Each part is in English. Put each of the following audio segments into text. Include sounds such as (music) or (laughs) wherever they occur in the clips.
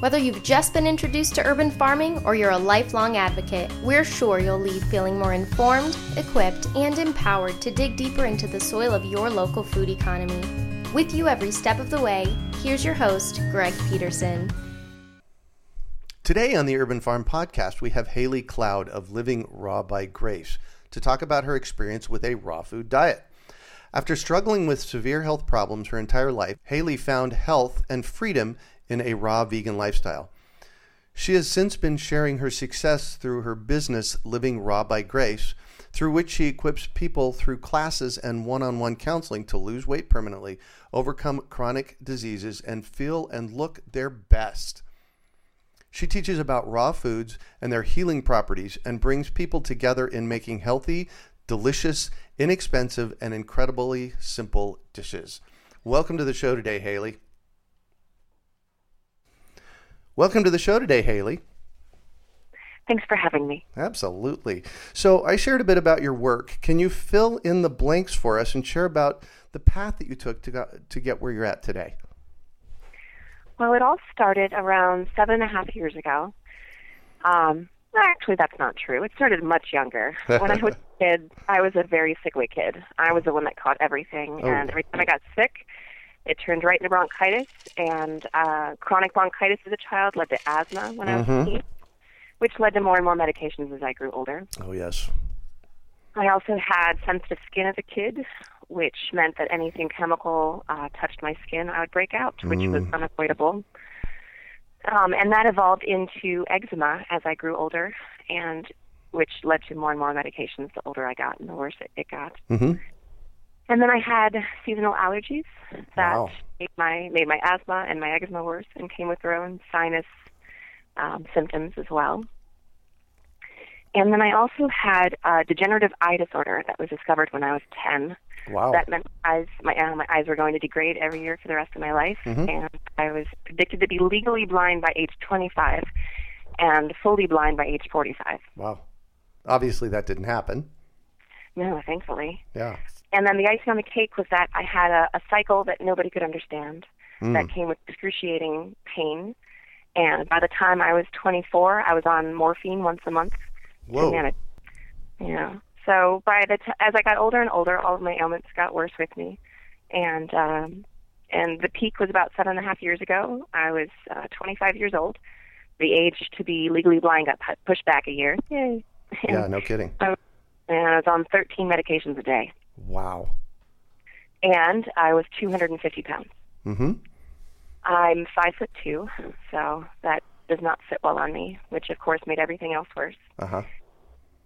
Whether you've just been introduced to urban farming or you're a lifelong advocate, we're sure you'll leave feeling more informed, equipped, and empowered to dig deeper into the soil of your local food economy. With you every step of the way, here's your host, Greg Peterson. Today on the Urban Farm Podcast, we have Haley Cloud of Living Raw by Grace to talk about her experience with a raw food diet. After struggling with severe health problems her entire life, Haley found health and freedom in a raw vegan lifestyle. She has since been sharing her success through her business, Living Raw by Grace, through which she equips people through classes and one on one counseling to lose weight permanently, overcome chronic diseases, and feel and look their best. She teaches about raw foods and their healing properties and brings people together in making healthy, delicious, inexpensive, and incredibly simple dishes. Welcome to the show today, Haley. Welcome to the show today, Haley. Thanks for having me. Absolutely. So, I shared a bit about your work. Can you fill in the blanks for us and share about the path that you took to, go, to get where you're at today? Well, it all started around seven and a half years ago. Um, actually, that's not true. It started much younger. (laughs) When I was a kid, I was a very sickly kid. I was the one that caught everything, oh. and every time I got sick, it turned right into bronchitis, and uh, chronic bronchitis as a child led to asthma when mm-hmm. I was 18, which led to more and more medications as I grew older. Oh, yes. I also had sensitive skin as a kid, which meant that anything chemical uh, touched my skin, I would break out, which mm. was unavoidable. Um, and that evolved into eczema as I grew older, and which led to more and more medications the older I got and the worse it, it got. Mm-hmm. And then I had seasonal allergies that wow. made my made my asthma and my eczema worse, and came with their own sinus um, symptoms as well. And then I also had a degenerative eye disorder that was discovered when I was 10. Wow. That meant eyes, my, uh, my eyes were going to degrade every year for the rest of my life. Mm-hmm. And I was predicted to be legally blind by age 25 and fully blind by age 45. Wow. Obviously, that didn't happen. No, thankfully. Yeah. And then the icing on the cake was that I had a, a cycle that nobody could understand mm. that came with excruciating pain. And by the time I was 24, I was on morphine once a month. Whoa. And yeah. So by the t- as I got older and older, all of my ailments got worse with me, and um, and the peak was about seven and a half years ago. I was uh, 25 years old. The age to be legally blind got pu- pushed back a year. Yay! yeah, no kidding. (laughs) and I was on 13 medications a day. Wow. And I was 250 pounds. Mm-hmm. I'm five foot two, so that does not sit well on me, which of course made everything else worse. Uh-huh.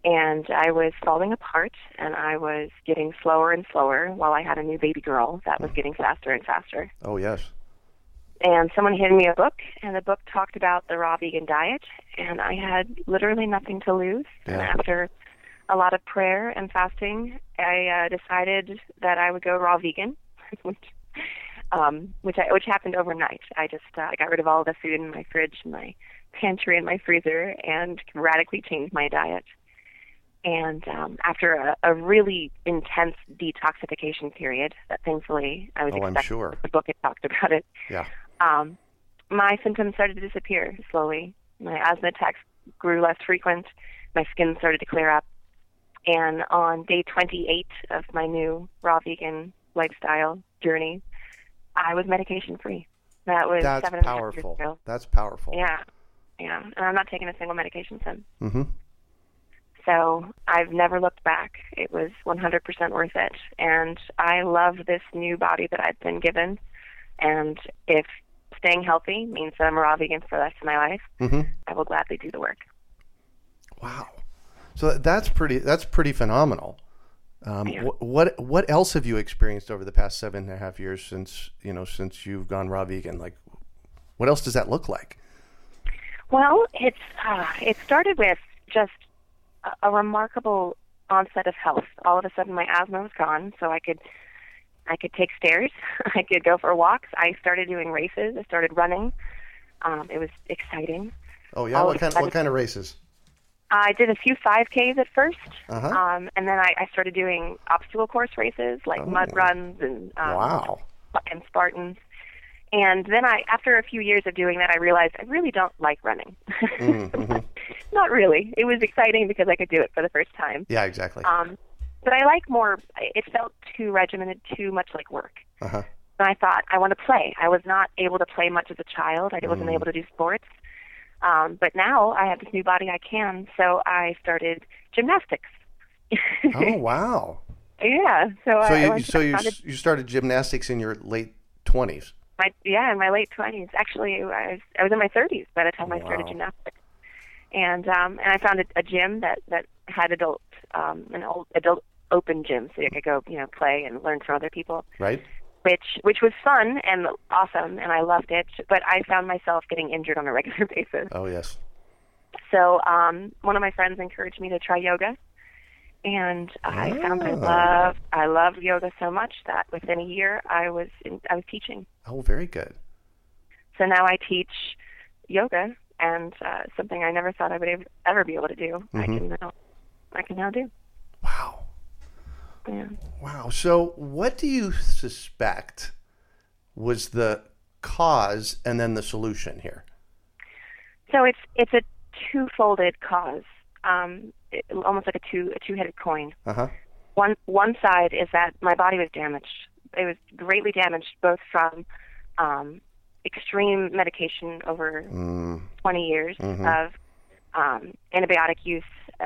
And I was falling apart, and I was getting slower and slower while I had a new baby girl that was getting faster and faster. Oh, yes. And someone handed me a book, and the book talked about the raw vegan diet, and I had literally nothing to lose. Yeah. And after a lot of prayer and fasting, I uh, decided that I would go raw vegan, (laughs) which um, which I, which happened overnight. I just uh, I got rid of all the food in my fridge, and my pantry, and my freezer, and radically changed my diet. And um, after a, a really intense detoxification period, that thankfully I was Oh, I'm sure. the book had talked about it. Yeah. Um, my symptoms started to disappear slowly. My asthma attacks grew less frequent. My skin started to clear up. And on day 28 of my new raw vegan lifestyle journey, I was medication free. That was That's seven and a half years powerful. ago. That's powerful. Yeah, yeah. And I'm not taking a single medication since. Mm-hmm. So I've never looked back. It was 100% worth it. And I love this new body that I've been given. And if staying healthy means that I'm a raw vegan for the rest of my life, Mm-hmm. I will gladly do the work. Wow. So that's pretty. That's pretty phenomenal. Um, Yeah. wh- what what else have you experienced over the past seven and a half years since you know since you've gone raw vegan? Like, what else does that look like? Well, it's uh, it started with just a, a remarkable onset of health. All of a sudden, my asthma was gone, so I could I could take stairs. (laughs) I could go for walks. I started doing races. I started running. Um, it was exciting. Oh yeah. All what kind What kind of races? I did a few 5Ks at 1st Uh-huh. um, and then I, I started doing obstacle course races like mud Oh. runs and um, Wow. and Spartans. And then I, after a few years of doing that, I realized I really don't like running. Mm-hmm. (laughs) Not really. It was exciting because I could do it for the first time. Yeah. Exactly. Um, but I like more. It felt too regimented, too much like work. Uh huh. And I thought I want to play. I was not able to play much as a child. I wasn't Mm. able to do sports. Um, but now I have this new body. I can. So I started gymnastics. (laughs) Oh wow. yeah. So, So I, I you went so you founded you started gymnastics in your late twenties. my yeah in my late twenties. Actually, I was I was in my thirties by the time I started gymnastics. And um, and I found a, a gym that that had adult um, an old adult open gym, so you could go you know play and learn from other people. Right. Which which was fun and awesome and I loved it but I found myself getting injured on a (laughs) regular basis Oh yes. so um one of my friends encouraged me to try yoga and I found I Ah. love I loved yoga so much that within a year I was in, I was teaching Oh, very good. so now I teach yoga and uh, something I never thought I would ever be able to do I Mhm. can now I can now do. Yeah Wow. So, what do you suspect was the cause and then the solution here? So it's it's a two-folded cause, um, it, almost like a two a two-headed coin. Uh huh. One one side is that my body was damaged. It was greatly damaged, both from um, extreme medication over Mm, 20 years Mhm. of um, antibiotic use.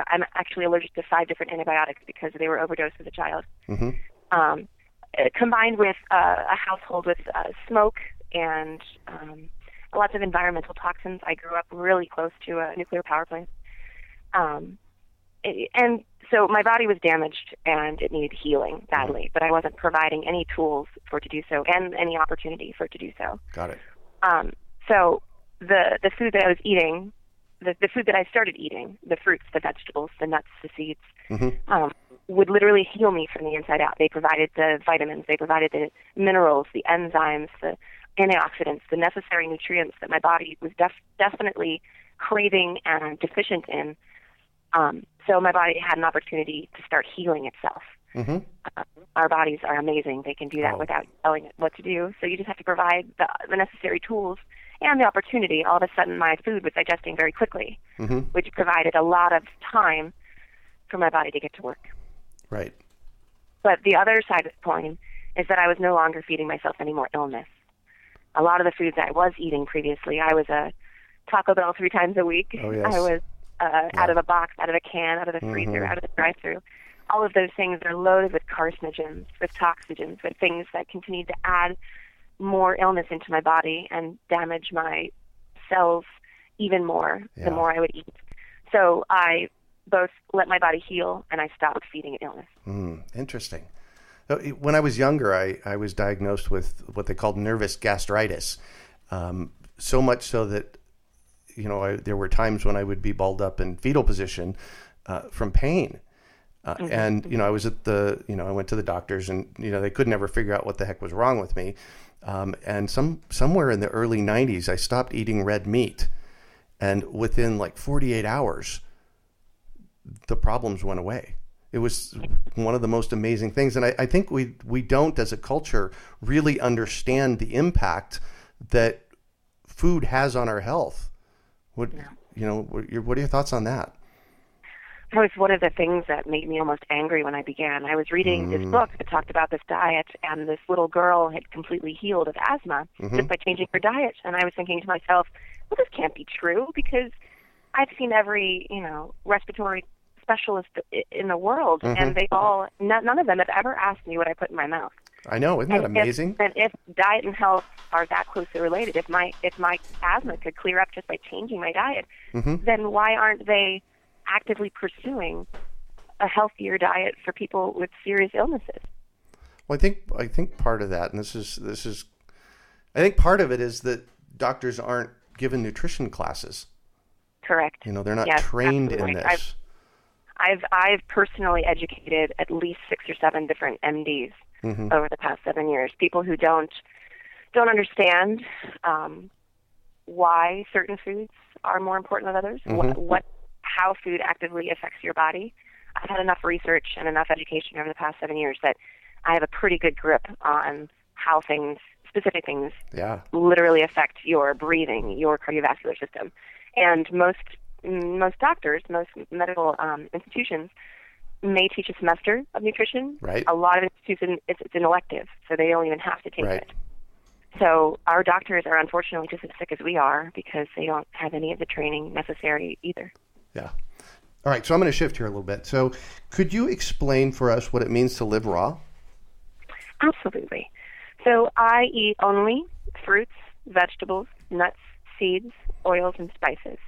I'm actually allergic to five different antibiotics because they were overdosed as a child. hmm Um, uh, combined with uh, a household with uh, smoke and um, lots of environmental toxins. I grew up really close to a nuclear power plant. Um, it- and so my body was damaged and it needed healing badly, but I wasn't providing any tools for it to do so and any opportunity for it to do so. Got it. Um, so the the food that I was eating, the, the food that I started eating, the fruits, the vegetables, the nuts, the seeds, hmm um, would literally heal me from the inside out. They provided the vitamins, they provided the minerals, the enzymes, the antioxidants, the necessary nutrients that my body was def- definitely craving and deficient in. Um, so my body had an opportunity to start healing itself. hmm Our bodies are amazing; they can do that Oh. without telling it what to do. So you just have to provide the, the necessary tools and the opportunity. All of a sudden, my food was digesting very quickly, hmm which provided a lot of time for my body to get to work. Right. But the other side of the coin is that I was no longer feeding myself any more illness. A lot of the foods I was eating previously, I was a Taco Bell three times a week. Oh, yes. (laughs) I was uh, Yeah. out of a box, out of a can, out of the freezer, Mhm. out of the drive-through. All of those things are loaded with carcinogens, with toxogens, with things that continue to add more illness into my body and damage my cells even more Yeah. the more I would eat. So I both let my body heal and I stopped feeding it illness. Mm, interesting. When I was younger, I, I was diagnosed with what they called nervous gastritis. Um, so much so that, you know, I, there were times when I would be balled up in fetal position uh, from pain. Uh, And, you know, I was at the, you know, I went to the doctors and, you know, they could never figure out what the heck was wrong with me. Um, and some somewhere in the early 90s, I stopped eating red meat. And within like 48 hours, the problems went away. It was one of the most amazing things, and I, I think we we don't, as a culture, really understand the impact that food has on our health. What you know? What, your, what are your thoughts on that? That was one of the things that made me almost angry when I began. I was reading this mm. book that talked about this diet, and this little girl had completely healed of asthma mm-hmm. just by changing her diet. And I was thinking to myself, well, this can't be true because I've seen every, you know, respiratory specialist in the world, mm-hmm. and they all, none, none of them have ever asked me what I put in my mouth. I know, isn't that And if- amazing? and if diet and health are that closely related, if my if my asthma could clear up just by changing my diet, Mm-hmm. then why aren't they actively pursuing a healthier diet for people with serious illnesses? Well, I think I think part of that, and this is this is, I think part of it is that doctors aren't given nutrition classes. Correct. You know, they're not Yes, trained in absolutely. this. I've I've personally educated at least six or seven different MDs Mm-hmm. over the past seven years. People who don't don't understand um, why certain foods are more important than others. Mm-hmm. What, what how food actively affects your body. I've had enough research and enough education over the past seven years that I have a pretty good grip on how things, specific things, yeah, literally affect your breathing, your cardiovascular system. And most most doctors, most medical um, institutions may teach a semester of nutrition. Right. A lot of institutions, it's, it's an elective, so they don't even have to take Right. it. So our doctors are unfortunately just as sick as we are because they don't have any of the training necessary either. Yeah. All right, so I'm going to shift here a little bit. So, could you explain for us what it means to live raw? Absolutely. So I eat only fruits, vegetables, nuts, seeds, oils, and spices.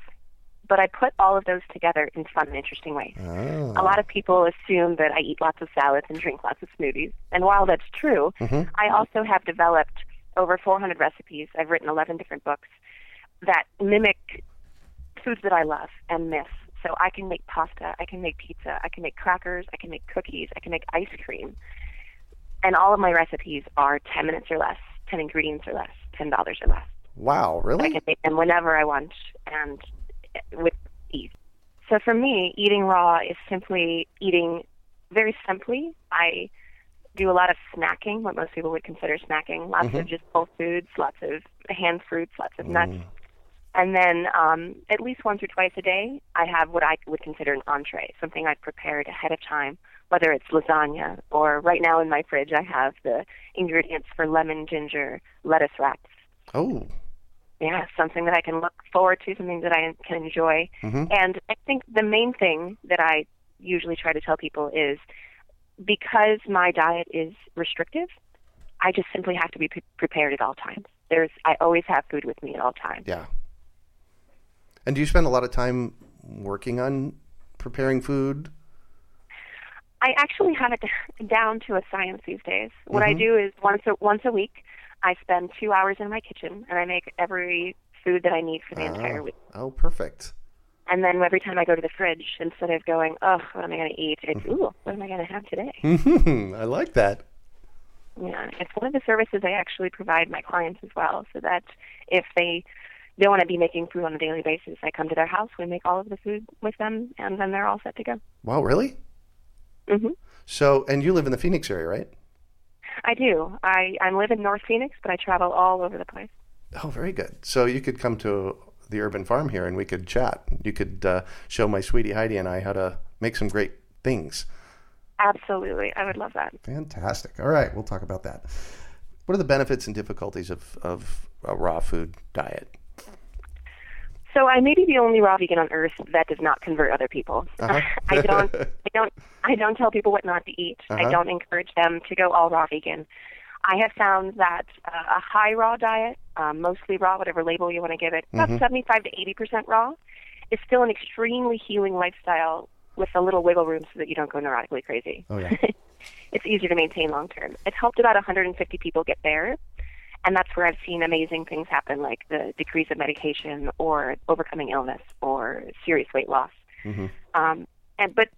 But I put all of those together in fun and interesting ways. Oh. A lot of people assume that I eat lots of salads and drink lots of smoothies. And while that's true, mm-hmm. I also have developed over 400 recipes. I've written 11 different books that mimic foods that I love and miss. So I can make pasta, I can make pizza, I can make crackers, I can make cookies, I can make ice cream. And all of my recipes are 10 minutes or less, 10 ingredients or less, $10 or less. Wow, really? I really? can make them whenever I want and with ease. So for me, eating raw is simply eating very simply. I do a lot of snacking, what most people would consider snacking. Lots of mm-hmm. just whole foods, lots of hand fruits, lots of mm. nuts. And then um, at least once or twice a day, I have what I would consider an entree, something I've prepared ahead of time, whether it's lasagna or right now in my fridge, I have the ingredients for lemon, ginger, lettuce wraps Oh, yeah, something that I can look forward to, something that I can enjoy. And I think the main thing that I usually try to tell people is because my diet is restrictive, I just simply have to be pre- prepared at all times. There's I always have food with me at all times. yeah. And do you spend a lot of time working on preparing food? I actually have it (laughs) down to a science these days. What I mm-hmm. do is once a, once a week, I spend two hours in my kitchen and I make every food that I need for the entire week. Oh, perfect. And then every time I go to the fridge, instead of going, oh, what am I going to eat? It's, mm-hmm. ooh, what am I going to have today? Mm-hmm. I like that. Yeah, it's one of the services I actually provide my clients as well, so that if they don't want to be making food on a daily basis, I come to their house, we make all of the food with them, and then they're all set to go. Wow, really? hmm So, and you live in the Phoenix area, right? I do. I I live in North Phoenix, but I travel all over the place. Oh, very good. So you could come to the urban farm here and we could chat. You could uh, show my sweetie Heidi and I how to make some great things. Absolutely, I would love that. Fantastic. All right, we'll talk about that. What are the benefits and difficulties of, of a raw food diet? So I may be the only raw vegan on earth that does not convert other people. Uh-huh. (laughs) I don't. (laughs) I don't. I don't tell people what not to eat. Uh-huh. I don't encourage them to go all raw vegan. I have found that uh, a high raw diet, um, mostly raw, whatever label you want to give it, about Mm-hmm. 75 to 80 percent raw, is still an extremely healing lifestyle with a little wiggle room so that you don't go neurotically crazy. Oh, yeah. (laughs) it's easier to maintain long term. It's helped about 150 people get there, and that's where I've seen amazing things happen, like the decrease of medication or overcoming illness or serious weight loss. Mm-hmm. Um, and but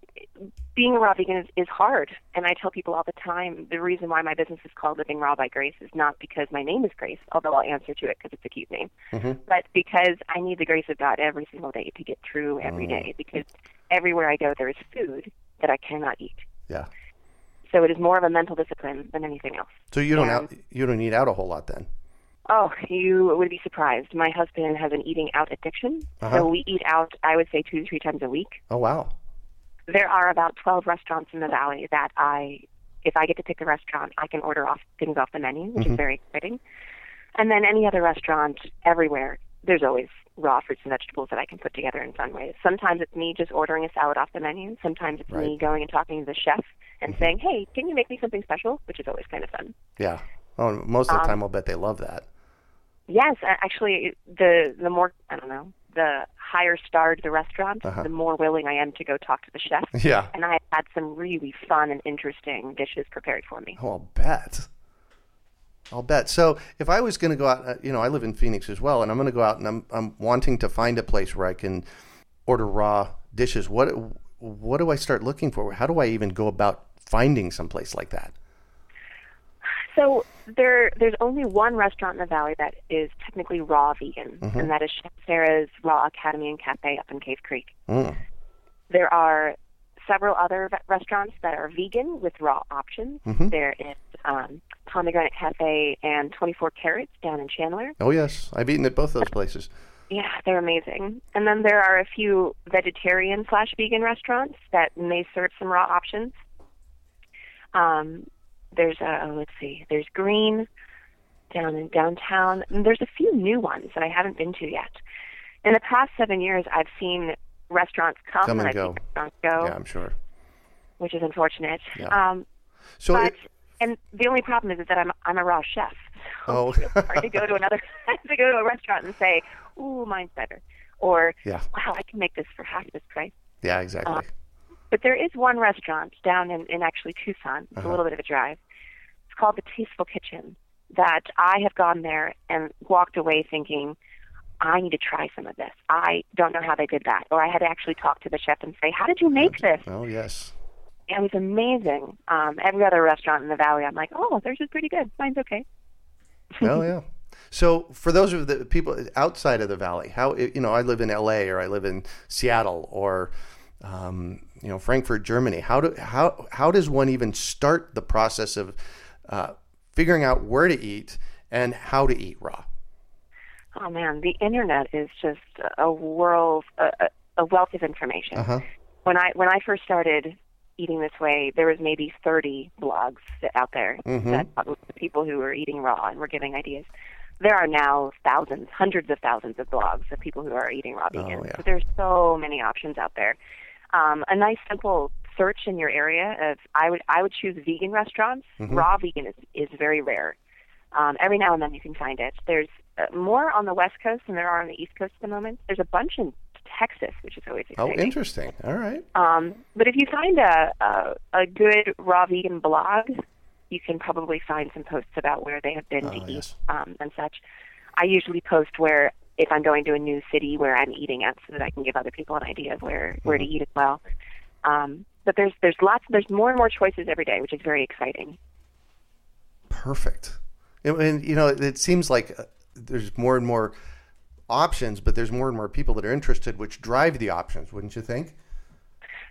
being a raw vegan is, is hard, and I tell people all the time the reason why my business is called Living Raw by Grace is not because my name is Grace, although I'll answer to it because it's a cute name, mm-hmm. but because I need the grace of God every single day to get through every mm. day. Because everywhere I go, there is food that I cannot eat. Yeah. So it is more of a mental discipline than anything else. So you don't out, you don't eat out a whole lot then. Oh, you would be surprised. My husband has an eating out addiction. Uh-huh. So we eat out, I would say, two to three times a week. Oh wow. There are about 12 restaurants in the valley that I, if I get to pick a restaurant, I can order off things off the menu, which is very exciting. And then any other restaurant everywhere, there's always raw fruits and vegetables that I can put together in fun ways. Sometimes it's me just ordering a salad off the menu. Sometimes it's me Right. Mm-hmm. going and talking to the chef and saying, hey, can you make me something special? Which is always kind of fun. Yeah. Oh, most of Um, the time I'll bet they love that. Yes, actually, the the more I don't know, the higher starred the restaurant, Uh-huh. the more willing I am to go talk to the chef. (laughs) Yeah. And I had some really fun and interesting dishes prepared for me. Oh, I'll bet. I'll bet. So if I was going to go out, uh, you know, I live in Phoenix as well, and I'm going to go out and I'm I'm wanting to find a place where I can order raw dishes. What what do I start looking for? How do I even go about finding some place like that? So there, there's only one restaurant in the valley that is technically raw vegan, and that is Chef Sarah's Raw Academy and Cafe up in Cave Creek. Mm. There are several other restaurants that are vegan with raw options. There is um, Pomegranate Cafe and 24 Carrots down in Chandler. Oh yes, I've eaten at both those places. Yeah, they're amazing. And then there are a few vegetarian slash vegan restaurants that may serve some raw options. Um, there's a oh, let's see, there's Green down in downtown. And there's a few new ones that I haven't been to yet. In the past seven years, I've seen restaurants come, Come and I've go. restaurants go, Yeah, I'm sure. which is unfortunate. Yeah. Um, So but it- and the only problem is, is that I'm I'm a raw chef. (laughs) Oh. So it's hard to go to another (laughs) to go to a restaurant and say, "Ooh, mine's better," or Yeah. "Wow, I can make this for half this price." yeah, exactly. Uh, But there is one restaurant down in, in actually Tucson. It's Uh-huh. a little bit of a drive. It's called the Tasteful Kitchen. That I have gone there and walked away thinking, I need to try some of this. I don't know how they did that. Or I had to actually talk to the chef and say, How did you make this? oh yes. It was amazing. Um, every other restaurant in the valley, I'm like, Oh, theirs is pretty good. Mine's okay. (laughs) Oh yeah. So for those of the people outside of the valley, how you know I live in L.A. or I live in Seattle or um, you know Frankfurt, Germany. How do how how does one even start the process of uh, figuring out where to eat and how to eat raw? Oh man, the internet is just a world, a, a- a wealth of information. Uh-huh. When I when I first started eating this way, there was maybe 30 blogs out there Mm-hmm. that uh, people who were eating raw and were giving ideas. There are now thousands, hundreds of thousands of blogs of people who are eating raw vegan. Oh, yeah. So there's so many options out there. Um, a nice simple search in your area of I would I would choose vegan restaurants. Mm-hmm. Raw vegan is is very rare. Um, every now and then you can find it. There's more on the West Coast than there are on the East Coast at the moment. There's a bunch in Texas, which is always exciting. Oh, interesting. All right. Um, but if you find a, a a good raw vegan blog, you can probably find some posts about where they have been Oh, to eat yes. um, and such. I usually post where if I'm going to a new city where I'm eating at, so that I can give other people an idea of where where Mm-hmm. to eat as well. Um, but there's there's lots there's more and more choices every day, which is very exciting. Perfect. And, and, you know, it seems like uh, there's more and more options, but there's more and more people that are interested, which drive the options, wouldn't you think?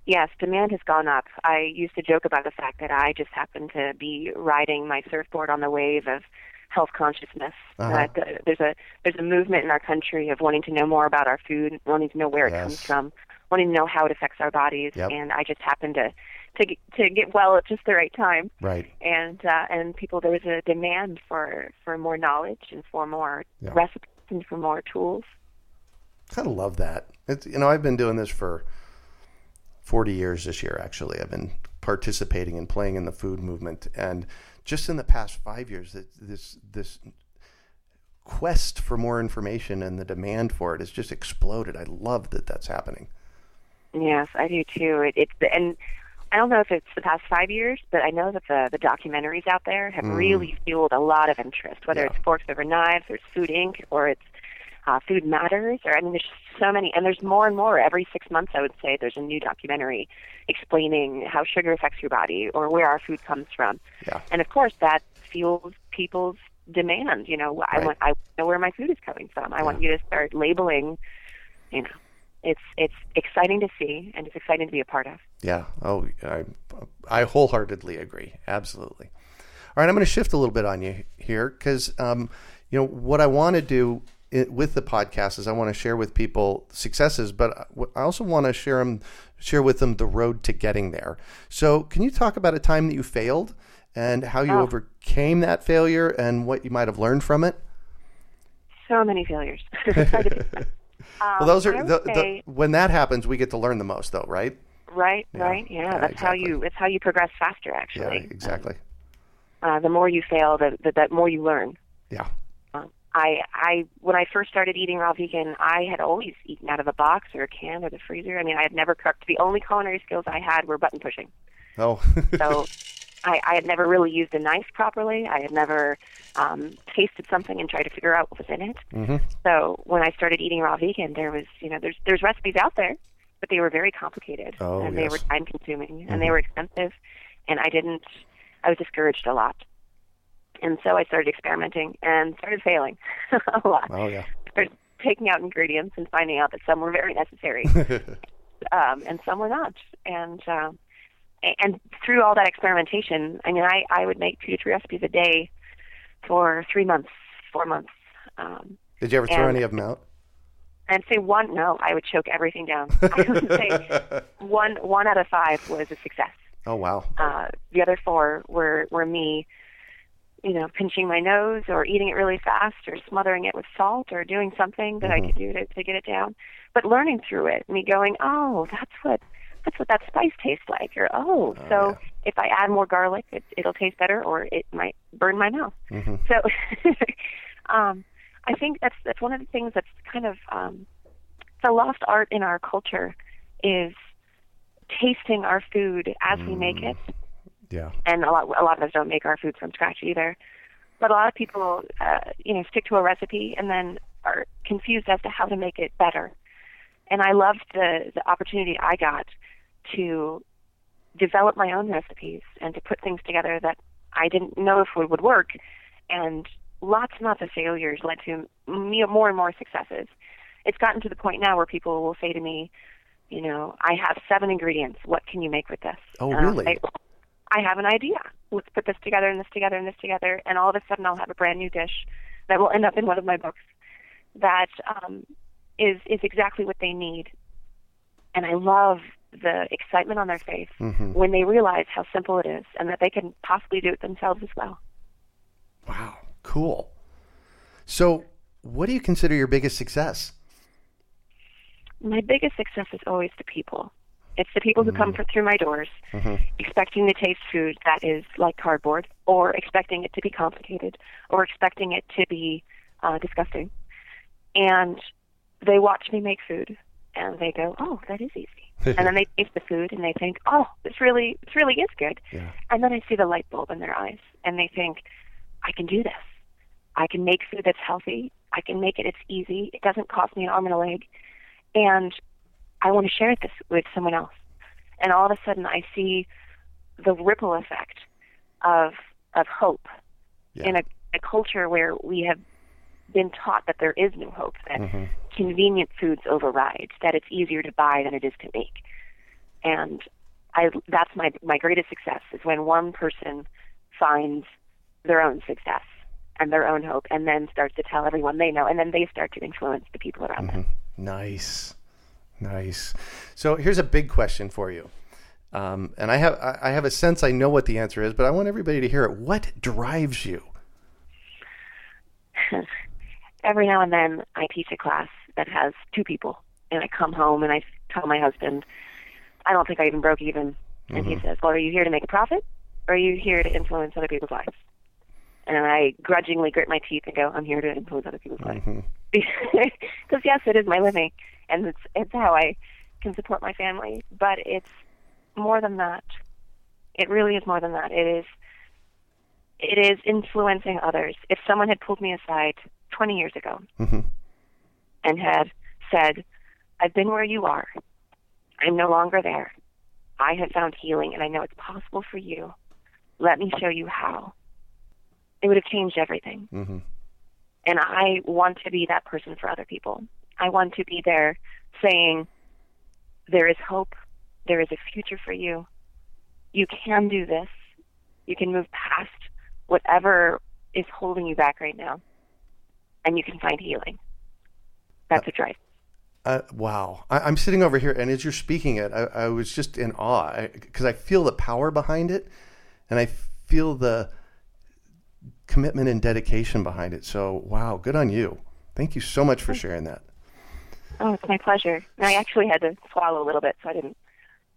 Yes, demand has gone up. I used to joke about the fact that I just happen to be riding my surfboard on the wave of health consciousness. Uh-huh. That uh, there's a there's a movement in our country of wanting to know more about our food, wanting to know where it Yes. comes from, wanting to know how it affects our bodies, Yep. and I just happened to to get, to get well at just the right time. Right. And uh, and people there was a demand for for more knowledge and for more Yeah. recipes and for more tools. I kind of love that. It's, you know, I've been doing this for 40 years this year, actually. I've been participating and playing in the food movement. And just in the past five years, that this, this quest for more information and the demand for it has just exploded. I love that that's happening. Yes, I do too. It, it's and I don't know if it's the past five years, but I know that the the documentaries out there have really fueled a lot of interest. Whether Mm. Yeah. it's Forks Over Knives, or it's Food Inc., or it's uh, Food Matters, or I mean, there's so many, and there's more and more every six months. I would say there's a new documentary explaining how sugar affects your body or where our food comes from. Yeah. And of course, that fuels people's demand. You know, I Right. want I know where my food is coming from. I want you to start labeling, you know, it's it's exciting to see and it's exciting to be a part of. Yeah. Oh, I, I wholeheartedly agree. Absolutely. All right, I'm going to shift a little bit on you here because, um, you know, what I want to do with the podcast is I want to share with people successes, but I also want to share them, share with them the road to getting there. So, can you talk about a time that you failed and how you oh. overcame that failure and what you might have learned from it? So many failures. (laughs) (laughs) Um, well, those are the, say, the, when that happens, we get to learn the most, though, right? Right, yeah. right, yeah. yeah that's exactly. how you. It's how you progress faster, actually. Yeah, exactly. Um, uh, the more you fail, the, the, the more you learn. Yeah. Um, I, I, when I first started eating raw vegan, I had always eaten out of a box or a can or the freezer. I mean, I had never cooked. The only culinary skills I had were button pushing. Oh. so (laughs) I, I had never really used a knife properly. I had never um, tasted something and tried to figure out what was in it. Mm-hmm. So when I started eating raw vegan, there was you know there's there's recipes out there, but they were very complicated oh, and yes. they were time consuming mm-hmm. and they were expensive, and I didn't. I was discouraged a lot, and so I started experimenting and started failing (laughs) a lot. Oh yeah. Started taking out ingredients and finding out that some were very necessary, (laughs) um, and some were not, and. Um, and through all that experimentation, I mean, I, I would make two to three recipes a day for three months, four months. Um, Did you ever throw any of them out? I'd say one. No, I would choke everything down. (laughs) I would say one. One out of five was a success. Oh wow. Uh, the other four were were me, you know, pinching my nose or eating it really fast or smothering it with salt or doing something that mm-hmm. I could do to to get it down. But learning through it, me going, oh, that's what that's what that spice tastes like, or oh, oh so yeah. if I add more garlic, it, it'll taste better, or it might burn my mouth. Mm-hmm. So, (laughs) um, I think that's that's one of the things that's kind of um, the lost art in our culture is tasting our food as mm. we make it. Mm. Yeah. And a lot a lot of us don't make our food from scratch either. But a lot of people, uh, you know, stick to a recipe and then are confused as to how to make it better. And I loved the the opportunity I got to develop my own recipes and to put things together that I didn't know if would, would work. And lots and lots of failures led to me more and more successes. It's gotten to the point now where people will say to me, you know, I have seven ingredients. What can you make with this? Oh, really? I, I have an idea. Let's put this together and this together and this together, and all of a sudden I'll have a brand new dish that will end up in one of my books that um, is is exactly what they need. And I love the excitement on their face mm-hmm. when they realize how simple it is and that they can possibly do it themselves as well. Wow, cool. So, what do you consider your biggest success? My biggest success is always the people. It's the people who come mm-hmm. through my doors mm-hmm. expecting to taste food that is like cardboard, or expecting it to be complicated, or expecting it to be uh, disgusting. And they watch me make food and they go, "Oh, that is easy." And then (laughs) they taste the food and they think, "Oh, this really, this really is good." Yeah. And then I see the light bulb in their eyes, and they think, "I can do this. I can make food that's healthy. I can make it. It's easy. It doesn't cost me an arm and a leg, and I want to share this with someone else." And all of a sudden, I see the ripple effect of of hope yeah. in a, a culture where we have been taught that there is no hope, that mm-hmm. convenient foods override, that it's easier to buy than it is to make. And I, that's my, my greatest success is when one person finds their own success and their own hope and then starts to tell everyone they know and then they start to influence the people around mm-hmm. them. Nice. Nice. So here's a big question for you. Um, and I have I have a sense I know what the answer is, but I want everybody to hear it. What drives you? (laughs) every now and then I teach a class that has two people, and I come home and I tell my husband, I don't think I even broke even. And mm-hmm. he says, Well, are you here to make a profit, or are you here to influence other people's lives? And I grudgingly grit my teeth and go, I'm here to influence other people's lives. Mm-hmm. (laughs) Because yes, it is my living, and it's it's how I can support my family. But it's more than that. It really is more than that. It is it is influencing others. If someone had pulled me aside 20 years ago mm-hmm. and had said, I've been where you are. I'm no longer there. I have found healing and I know it's possible for you. Let me show you how. It would have changed everything. Mm-hmm. And I want to be that person for other people. I want to be there saying, there is hope. There is a future for you. You can do this. You can move past whatever is holding you back right now, and you can find healing. That's a drive. Uh, wow. I, am sitting over here, and as you're speaking it, I, I was just in awe because I, I, feel the power behind it, and I feel the commitment and dedication behind it. So, wow, good on you. Thank you so much for sharing that. Oh, it's my pleasure. And I actually had to swallow a little bit so I didn't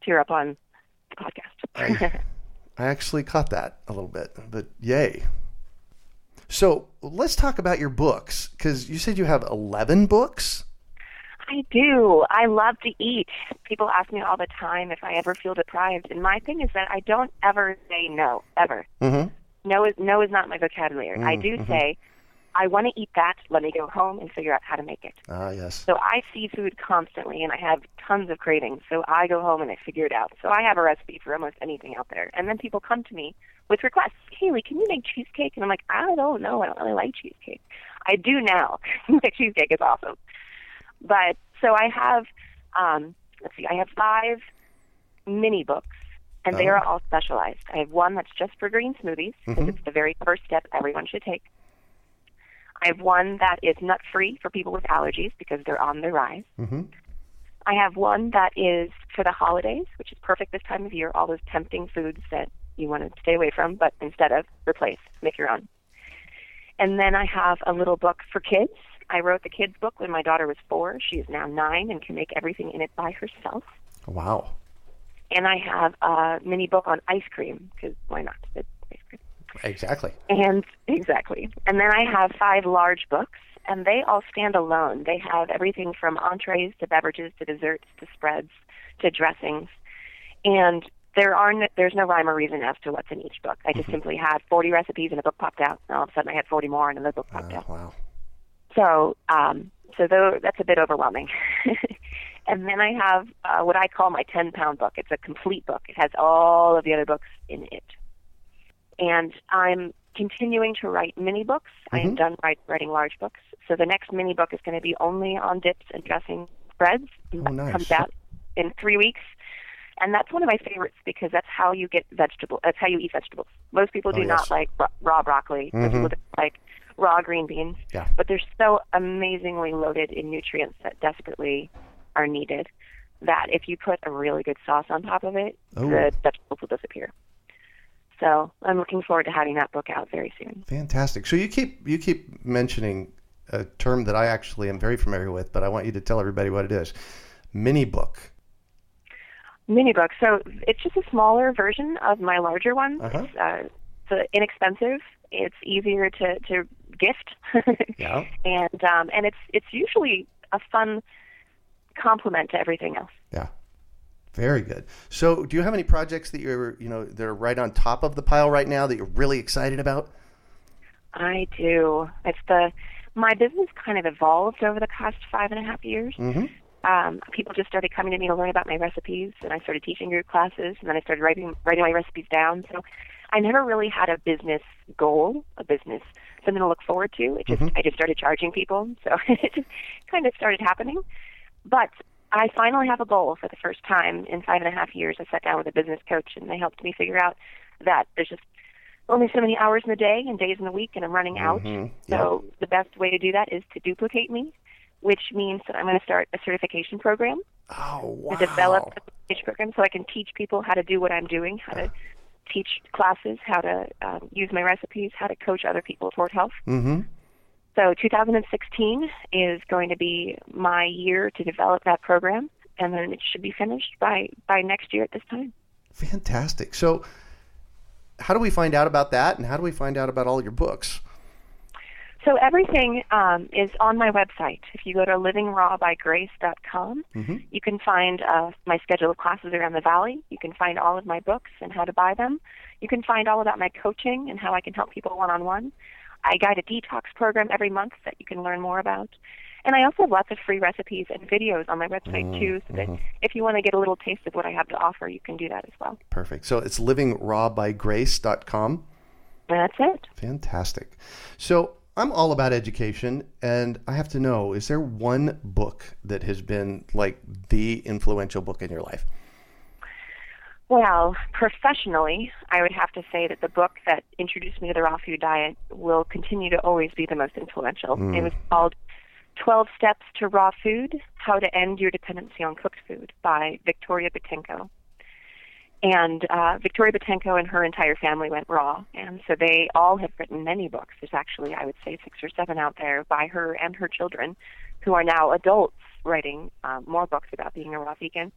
tear up on the podcast. I, (laughs) I actually caught that a little bit, but yay. So let's talk about your books because you said you have 11 books. I do. I love to eat. People ask me all the time if I ever feel deprived, and my thing is that I don't ever say no, ever. Mm-hmm. No is no is not my vocabulary. Mm-hmm. I do say, I want to eat that. Let me go home and figure out how to make it. Ah, yes. So I see food constantly, and I have tons of cravings. So I go home and I figure it out. So I have a recipe for almost anything out there, and then people come to me with requests. Haley, can you make cheesecake? And I'm like, I don't know. I don't really like cheesecake. I do now. (laughs) cheesecake is awesome. But so I have, um, let's see, I have five mini books, and they Oh. are all specialized. I have one that's just for green smoothies because Mhm. it's the very first step everyone should take. I have one that is nut free for people with allergies because they're on the rise. Mm-hmm. I have one that is for the holidays, which is perfect this time of year, all those tempting foods that you want to stay away from, but instead of replace, make your own. And then I have a little book for kids. I wrote the kids book when my daughter was four. She is now nine and can make everything in it by herself. Wow. And I have a mini book on ice cream because why not? It's ice cream. Exactly. And exactly. And then I have five large books, and they all stand alone. They have everything from entrees to beverages to desserts to spreads to dressings. And there are no, there's no rhyme or reason as to what's in each book. I just simply had 40 recipes and a book popped out. And all of a sudden I had 40 more and another book popped Uh, out. wow. So, um, so though that's a bit overwhelming. (laughs) and then I have uh, what I call my 10 pound book. It's a complete book. It has all of the other books in it. And I'm continuing to write mini books. I am Mhm. done write, writing large books. So the next mini book is going to be only on dips and dressing spreads. Oh, That nice. comes out in three weeks. And that's one of my favorites because that's how you get vegetable. That's how you eat vegetables. Most people Oh, do yes. not like raw, raw broccoli. Most Mhm. people don't like raw green beans Yeah. but they're so amazingly loaded in nutrients that desperately are needed that if you put a really good sauce on top of it, Oh. the vegetables will disappear. So I'm looking forward to having that book out very soon. Fantastic. So you keep you keep mentioning a term that I actually am very familiar with, but I want you to tell everybody what it is. Mini book. Mini book. So it's just a smaller version of my larger one. Uh-huh. It's, uh, it's uh, inexpensive. It's easier to, to gift. (laughs) Yeah. and um, and it's it's usually a fun complement to everything else. Yeah. Very good. So, do you have any projects that you're, you know, that are right on top of the pile right now that you're really excited about? I do. It's the my business kind of evolved over the past five and a half years. Mm-hmm. Um, people just started coming to me to learn about my recipes, and I started teaching group classes, and then I started writing writing my recipes down. So I never really had a business goal, a business something to look forward to. It just Mhm. I just started charging people, so (laughs) it just kind of started happening. But I finally have a goal for the first time in five and a half years. I sat down with a business coach, and they helped me figure out that there's just only so many hours in the day and days in the week, and I'm running out. Mhm. So the best way to do that is to duplicate me, which means that I'm going to start a certification program Oh, wow. to develop a certification program so I can teach people how to do what I'm doing, how to teach classes, how to um, use my recipes, how to coach other people toward health. Mm-hmm. So 2016 is going to be my year to develop that program, and then it should be finished by by next year at this time. Fantastic. So, how do we find out about that, and how do we find out about all your books? So everything um, is on my website. If you go to livingrawbygrace.com, Mm-hmm. you can find uh, my schedule of classes around the valley. You can find all of my books and how to buy them. You can find all about my coaching and how I can help people one on one. I guide a detox program every month that you can learn more about. And I also have lots of free recipes and videos on my website mm-hmm. too, so that mm-hmm. if you want to get a little taste of what I have to offer, you can do that as well. Perfect. So it's livingrawbygrace.com. That's it. Fantastic. So I'm all about education, and I have to know: is there one book that has been like the influential book in your life? Well, professionally, I would have to say that the book that introduced me to the raw food diet will continue to always be the most influential. Mm. It was called 12 Steps to Raw Food How to End Your Dependency on Cooked Food by Victoria Boutenko. And uh, Victoria Boutenko and her entire family went raw. And so they all have written many books. There's actually, I would say, six or seven out there by her and her children who are now adults writing um, more books about being a raw vegan.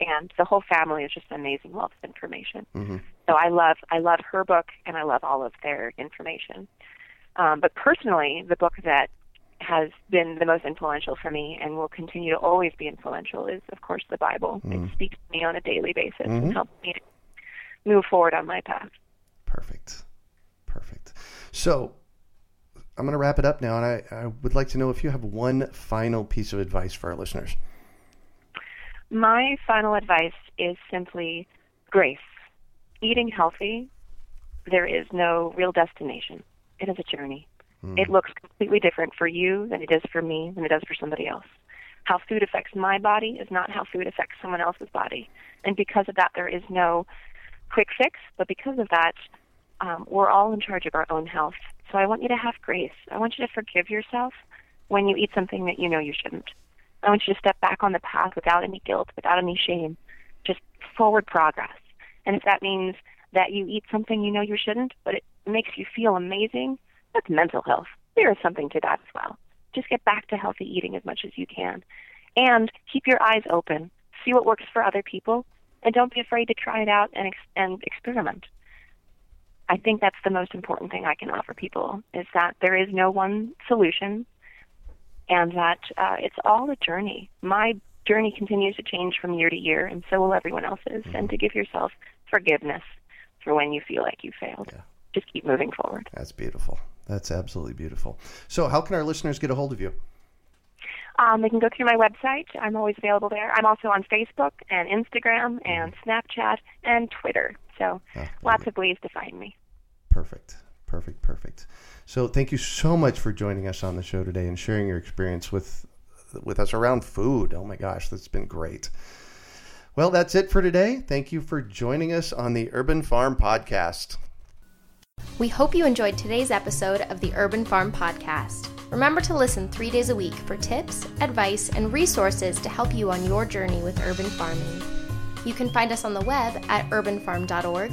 And the whole family is just an amazing wealth of information. Mm-hmm. So I love, I love her book and I love all of their information. Um, but personally, the book that has been the most influential for me and will continue to always be influential is, of course, the Bible. Mm. It speaks to me on a daily basis mm-hmm. and helps me move forward on my path. Perfect. Perfect. So I'm going to wrap it up now, and I, I would like to know if you have one final piece of advice for our listeners. My final advice is simply grace. Eating healthy, there is no real destination. It is a journey. Mm. It looks completely different for you than it is for me than it does for somebody else. How food affects my body is not how food affects someone else's body. And because of that, there is no quick fix, but because of that, um, we're all in charge of our own health. So I want you to have grace. I want you to forgive yourself when you eat something that you know you shouldn't. I want you to step back on the path without any guilt, without any shame, just forward progress. And if that means that you eat something you know you shouldn't, but it makes you feel amazing, that's mental health. There is something to that as well. Just get back to healthy eating as much as you can. And keep your eyes open. See what works for other people. And don't be afraid to try it out and, ex- and experiment. I think that's the most important thing I can offer people is that there is no one solution and that uh, it's all a journey. My journey continues to change from year to year, and so will everyone else's. Mm-hmm. And to give yourself forgiveness for when you feel like you failed. Yeah. Just keep moving forward. That's beautiful. That's absolutely beautiful. So, how can our listeners get a hold of you? Um, they can go through my website. I'm always available there. I'm also on Facebook and Instagram and mm-hmm. Snapchat and Twitter. So, ah, lots of ways to find me. Perfect. Perfect. Perfect. So, thank you so much for joining us on the show today and sharing your experience with with us around food. Oh my gosh, that's been great. Well, that's it for today. Thank you for joining us on the Urban Farm Podcast. We hope you enjoyed today's episode of the Urban Farm Podcast. Remember to listen three days a week for tips, advice, and resources to help you on your journey with urban farming. You can find us on the web at urbanfarm.org